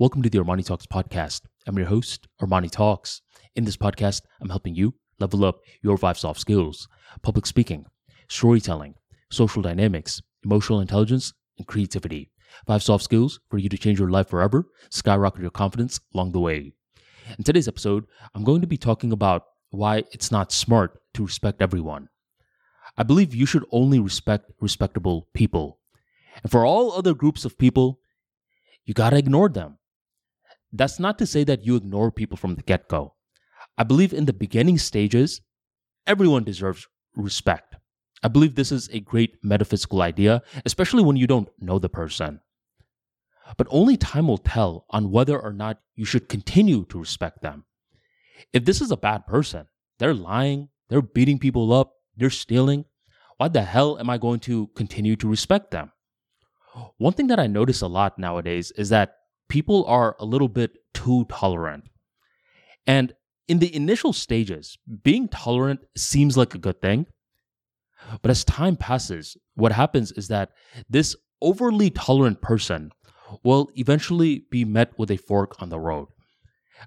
Welcome to the Armani Talks podcast. I'm your host, Armani Talks. In this podcast, I'm helping you level up your five soft skills public speaking, storytelling, social dynamics, emotional intelligence, and creativity. Five soft skills for you to change your life forever, skyrocket your confidence along the way. In today's episode, I'm going to be talking about why it's not smart to respect everyone. I believe you should only respect respectable people. And for all other groups of people, you gotta ignore them. That's not to say that you ignore people from the get go. I believe in the beginning stages, everyone deserves respect. I believe this is a great metaphysical idea, especially when you don't know the person. But only time will tell on whether or not you should continue to respect them. If this is a bad person, they're lying, they're beating people up, they're stealing, why the hell am I going to continue to respect them? One thing that I notice a lot nowadays is that people are a little bit too tolerant. And in the initial stages, being tolerant seems like a good thing. But as time passes, what happens is that this overly tolerant person will eventually be met with a fork on the road.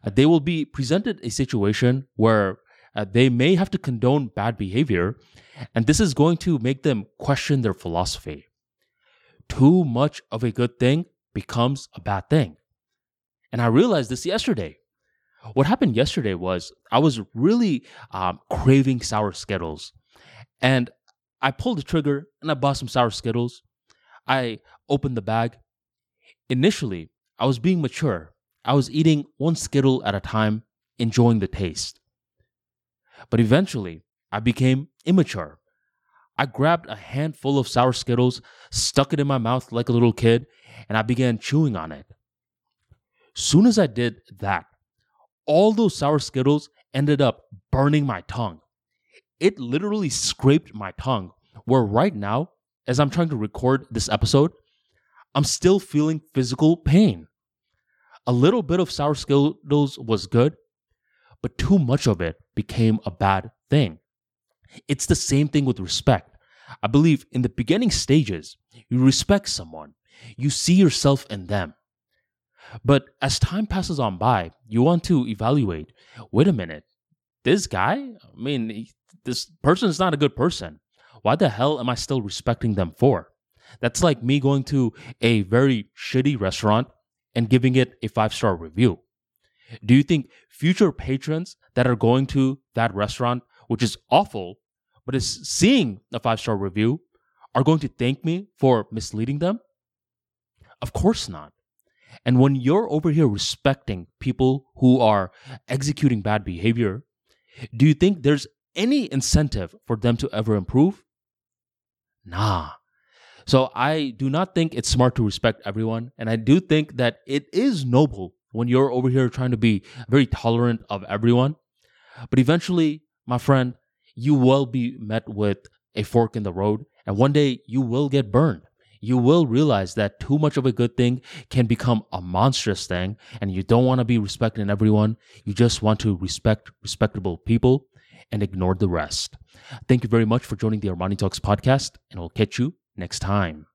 Uh, they will be presented a situation where uh, they may have to condone bad behavior, and this is going to make them question their philosophy. Too much of a good thing becomes a bad thing. And I realized this yesterday. What happened yesterday was I was really um, craving sour Skittles. And I pulled the trigger and I bought some sour Skittles. I opened the bag. Initially, I was being mature. I was eating one Skittle at a time, enjoying the taste. But eventually, I became immature. I grabbed a handful of sour Skittles, stuck it in my mouth like a little kid, and I began chewing on it. Soon as I did that, all those sour Skittles ended up burning my tongue. It literally scraped my tongue, where right now, as I'm trying to record this episode, I'm still feeling physical pain. A little bit of sour Skittles was good, but too much of it became a bad thing. It's the same thing with respect. I believe in the beginning stages, you respect someone, you see yourself in them. But as time passes on by, you want to evaluate wait a minute, this guy, I mean, this person is not a good person. Why the hell am I still respecting them for? That's like me going to a very shitty restaurant and giving it a five star review. Do you think future patrons that are going to that restaurant, which is awful, but is seeing a five star review, are going to thank me for misleading them? Of course not. And when you're over here respecting people who are executing bad behavior, do you think there's any incentive for them to ever improve? Nah. So I do not think it's smart to respect everyone. And I do think that it is noble when you're over here trying to be very tolerant of everyone. But eventually, my friend, you will be met with a fork in the road. And one day you will get burned you will realize that too much of a good thing can become a monstrous thing and you don't want to be respecting everyone. You just want to respect respectable people and ignore the rest. Thank you very much for joining the Armani Talks podcast and I'll catch you next time.